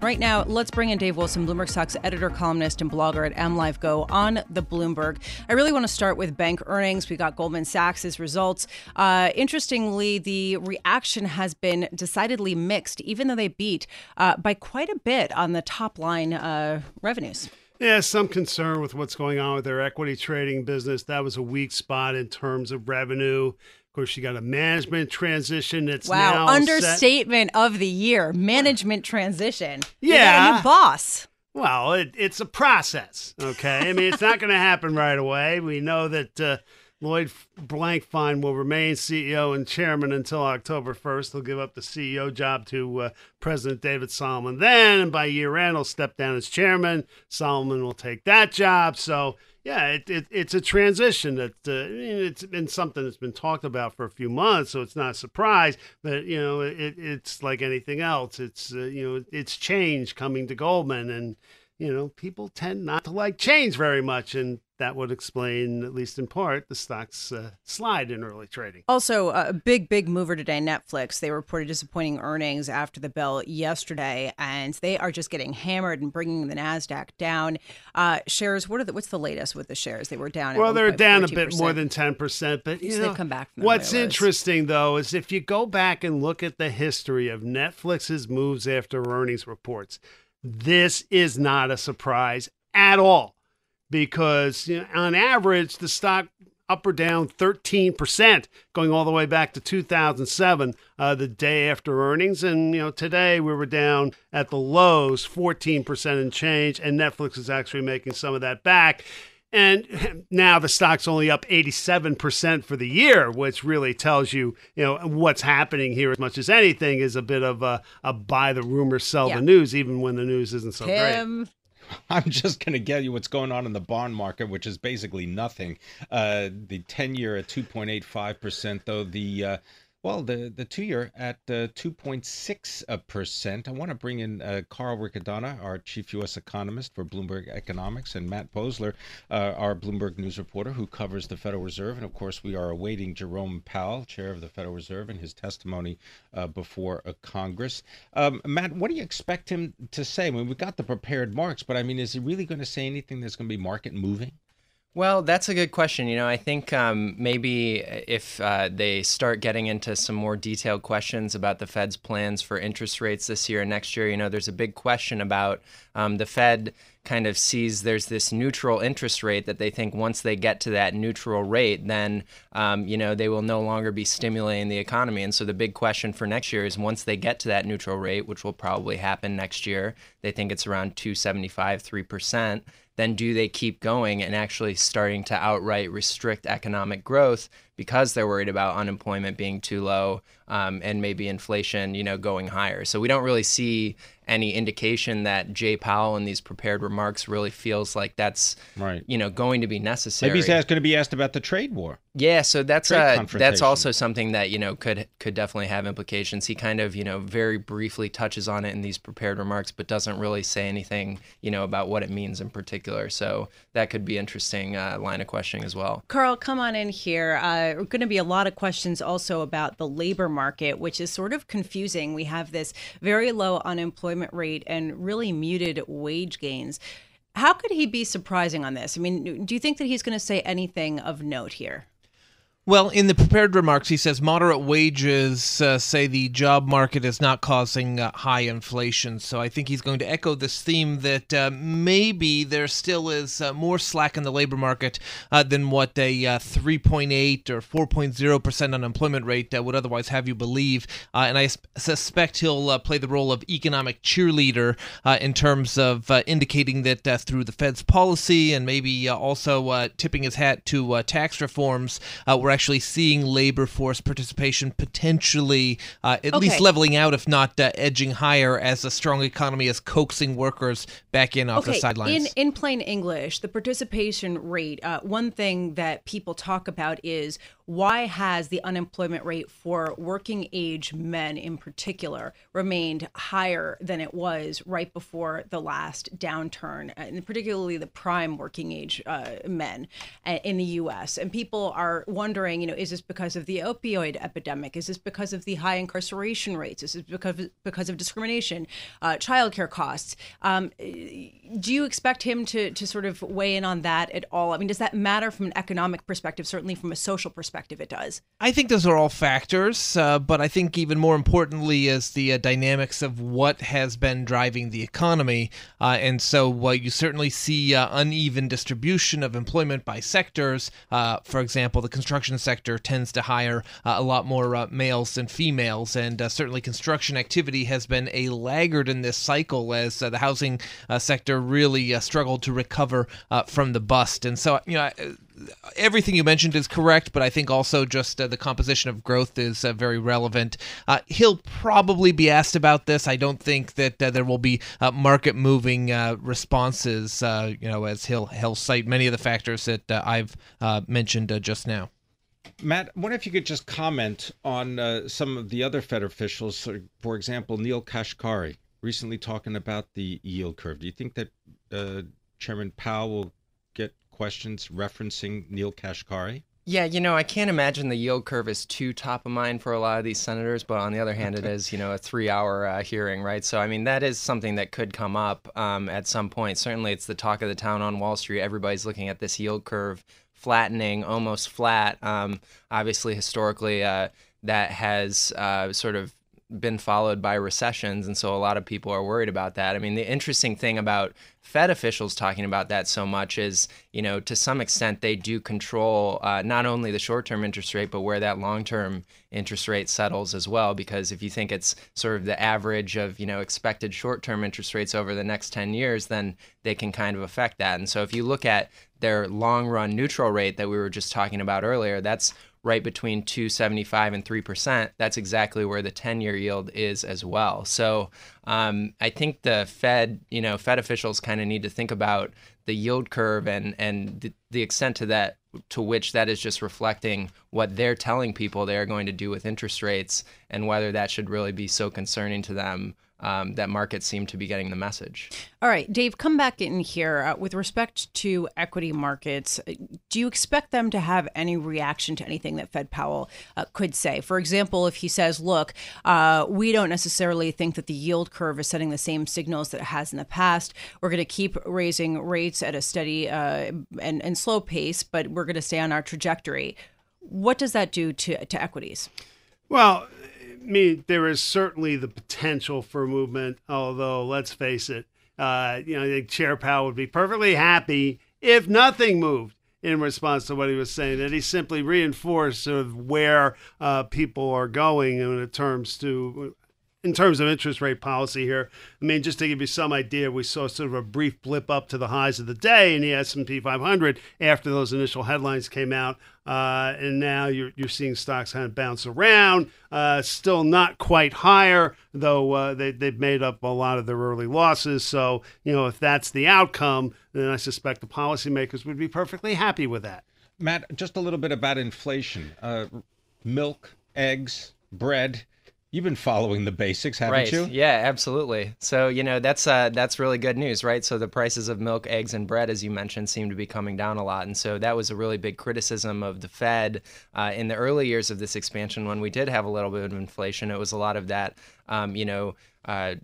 Right now, let's bring in Dave Wilson, Bloomberg Stocks editor, columnist, and blogger at MLIV GO on the Bloomberg. I really want to start with bank earnings. We got Goldman Sachs' results. Uh, interestingly, the reaction has been decidedly mixed, even though they beat uh, by quite a bit on the top line uh, revenues. Yeah, some concern with what's going on with their equity trading business. That was a weak spot in terms of revenue course, you got a management transition that's wow understatement set. of the year. Management transition. Yeah, new boss. Well, it, it's a process. Okay, I mean it's not going to happen right away. We know that uh, Lloyd Blankfein will remain CEO and chairman until October 1st. He'll give up the CEO job to uh, President David Solomon then, and by year end, he'll step down as chairman. Solomon will take that job. So yeah, it, it, it's a transition that uh, it's been something that's been talked about for a few months, so it's not a surprise. But you know, it, it's like anything else. It's uh, you know, it's change coming to Goldman, and you know, people tend not to like change very much, and that would explain, at least in part, the stock's uh, slide in early trading. Also, a big, big mover today, Netflix. They reported disappointing earnings after the bell yesterday, and they are just getting hammered and bringing the Nasdaq down. Uh, shares, what are the, what's the latest with the shares? They were down. Well, they're down a bit more than ten percent, but you so know, they've come back. what's interesting though is if you go back and look at the history of Netflix's moves after earnings reports, this is not a surprise at all because you know, on average the stock up or down 13% going all the way back to 2007 uh, the day after earnings and you know today we were down at the lows 14% and change and netflix is actually making some of that back and now the stock's only up 87% for the year, which really tells you, you know, what's happening here as much as anything is a bit of a, a buy the rumor, sell yeah. the news, even when the news isn't so Tim, great. I'm just going to get you what's going on in the bond market, which is basically nothing. Uh, the 10 year at 2.85%, though the uh, well, the, the two year at uh, 2.6%. I want to bring in uh, Carl Riccadonna, our chief U.S. economist for Bloomberg Economics, and Matt Boesler, uh, our Bloomberg News reporter who covers the Federal Reserve. And of course, we are awaiting Jerome Powell, chair of the Federal Reserve, and his testimony uh, before Congress. Um, Matt, what do you expect him to say? I mean, we got the prepared marks, but I mean, is he really going to say anything that's going to be market moving? Well, that's a good question. You know, I think um, maybe if uh, they start getting into some more detailed questions about the Fed's plans for interest rates this year and next year, you know, there's a big question about um, the Fed kind of sees there's this neutral interest rate that they think once they get to that neutral rate, then um, you know they will no longer be stimulating the economy. And so the big question for next year is once they get to that neutral rate, which will probably happen next year, they think it's around 275, three percent then do they keep going and actually starting to outright restrict economic growth because they're worried about unemployment being too low um, and maybe inflation, you know, going higher. So we don't really see any indication that Jay Powell in these prepared remarks really feels like that's right. you know going to be necessary. Maybe he's going to be asked about the trade war. Yeah, so that's uh, that's also something that you know could could definitely have implications. He kind of you know very briefly touches on it in these prepared remarks, but doesn't really say anything you know about what it means in particular. So that could be interesting uh, line of questioning as well. Carl, come on in here. Uh, going to be a lot of questions also about the labor market, which is sort of confusing. We have this very low unemployment rate and really muted wage gains. How could he be surprising on this? I mean, do you think that he's going to say anything of note here? Well, in the prepared remarks, he says moderate wages uh, say the job market is not causing uh, high inflation. So I think he's going to echo this theme that uh, maybe there still is uh, more slack in the labor market uh, than what a 3.8 uh, or 4.0% unemployment rate would otherwise have you believe. and I suspect he'll play the role of economic cheerleader in terms of indicating that through the Fed's policy and maybe also tipping his hat to tax reforms, we're actually seeing labor force participation potentially uh, at okay. least leveling out, if not uh, edging higher, as a strong economy is coaxing workers back in off okay. the sidelines. In in plain English, the participation rate. Uh, one thing that people talk about is why has the unemployment rate for working age men in particular remained higher than it was right before the last downturn, and particularly the prime working age uh, men uh, in the U.S. And people are wondering, you know, is this because of the opioid epidemic? Is this because of the high incarceration rates? Is this because of, because of discrimination, uh, childcare costs? Um, do you expect him to to sort of weigh in on that at all? I mean, does that matter from an economic perspective? Certainly, from a social perspective it does. I think those are all factors, uh, but I think even more importantly is the uh, dynamics of what has been driving the economy. Uh, and so uh, you certainly see uh, uneven distribution of employment by sectors. Uh, for example, the construction sector tends to hire a lot more males than females, and certainly construction activity has been a laggard in this cycle as the housing sector really struggled to recover from the bust. And so, you know, everything you mentioned is correct, but I think also just uh, the composition of growth is uh, very relevant. Uh, he'll probably be asked about this. I don't think that uh, there will be uh, market moving uh, responses. you know, as he'll he'll cite many of the factors that I've mentioned just now. Matt, I wonder if you could just comment on some of the other Fed officials. For example, Neel Kashkari recently talking about the yield curve. Do you think that Chairman Powell will get questions referencing Neel Kashkari? Yeah, you know, I can't imagine the yield curve is too top of mind for a lot of these senators, but on the other hand, it is, you know, a three hour uh, hearing, right? So, I mean, that is something that could come up um, at some point. Certainly, it's the talk of the town on Wall Street. Everybody's looking at this yield curve flattening, almost flat. Um, obviously, historically, uh, that has uh, sort of been followed by recessions, and so a lot of people are worried about that. I mean, the interesting thing about Fed officials talking about that so much is, you know, to some extent they do control uh, not only the short-term interest rate, but where that long-term interest rate settles as well. Because if you think it's sort of the average of, you know, expected short-term interest rates over the next 10 years, then they can kind of affect that. And so if you look at their long-run neutral rate that we were just talking about earlier, that's right between 275 and 3%, that's exactly where the 10 year yield is as well. So um, I think the Fed, you know, Fed officials kind of need to think about the yield curve and, and the, the extent to that to which that is just reflecting what they're telling people they are going to do with interest rates and whether that should really be so concerning to them um, that markets seem to be getting the message. All right, Dave, come back in here. Uh, with respect to equity markets, uh, do you expect them to have any reaction to anything that Fed Powell uh, could say? For example, if he says, look, uh, we don't necessarily think that the yield curve is setting the same signals that it has in the past. We're going to keep raising rates at a steady uh, and, and slow pace, but we're going to stay on our trajectory. What does that do to, to equities? Well, mean, there is certainly the potential for movement, although let's face it, uh, you know, Chair Powell would be perfectly happy if nothing moved in response to what he was saying, that he simply reinforced sort of where uh, people are going in terms to in terms of interest rate policy here. I mean, just to give you some idea, we saw sort of a brief blip up to the highs of the day in the S&P 500 after those initial headlines came out. Uh, and now you're, you're seeing stocks kind of bounce around. Uh, still not quite higher, though uh, they, they've made up a lot of their early losses. So, you know, if that's the outcome, then I suspect the policymakers would be perfectly happy with that. Matt, just a little bit about inflation. Uh, milk, eggs, bread You've been following the basics, haven't right. you? Yeah, absolutely. So you know that's uh, that's really good news, right? So the prices of milk, eggs, and bread, as you mentioned, seem to be coming down a lot, and so that was a really big criticism of the Fed uh, in the early years of this expansion when we did have a little bit of inflation. It was a lot of that, um, you know. Uh,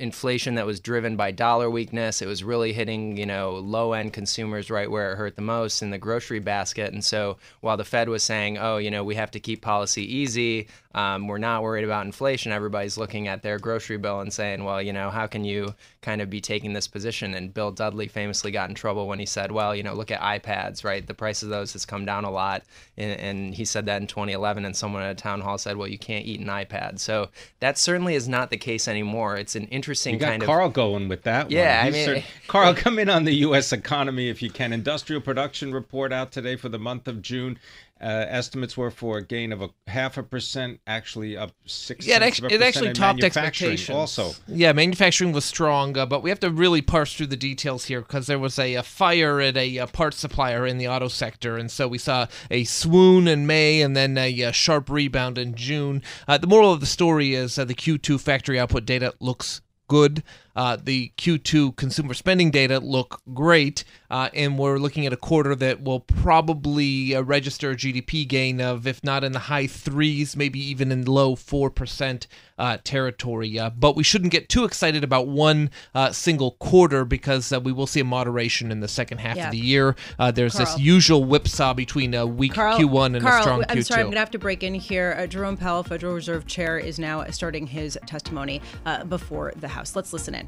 inflation that was driven by dollar weakness. It was really hitting, you know, low end consumers right where it hurt the most in the grocery basket. And so while the Fed was saying, oh, you know, we have to keep policy easy, um, we're not worried about inflation, everybody's looking at their grocery bill and saying, well, you know, how can you kind of be taking this position? And Bill Dudley famously got in trouble when he said, well, you know, look at iPads, right? The price of those has come down a lot. And, and he said that in 2011, and someone at a town hall said, well, you can't eat an iPad. So that certainly is not the case anymore. It's an interesting you got kind Carl of. going with that Yeah. I mean- Carl, come in on the U.S. economy if you can. Industrial production report out today for the month of June. Uh, estimates were for a gain of a half a percent, actually up six. Yeah, it, tenths actu- of a it actually topped expectations. Also, yeah, manufacturing was strong, uh, but we have to really parse through the details here because there was a, a fire at a, uh parts supplier in the auto sector, and so we saw a swoon in May and then a, uh sharp rebound in June. Uh, the moral of the story is uh, the Q2 factory output data looks good. Uh, the Q2 consumer spending data look great, uh, and we're looking at a quarter that will probably uh, register a GDP gain of, if not in the high threes, maybe even in low four percent uh, territory. Uh, but we shouldn't get too excited about one uh, single quarter because uh, we will see a moderation in the second half Yeah. of the year. Uh, there's this usual whipsaw between a weak Carl, Q1 and Carl, a strong I'm Q2. sorry, I'm going to have to break in here. Uh, Jerome Powell, Federal Reserve Chair, is now starting his testimony uh, before the House. Let's listen in.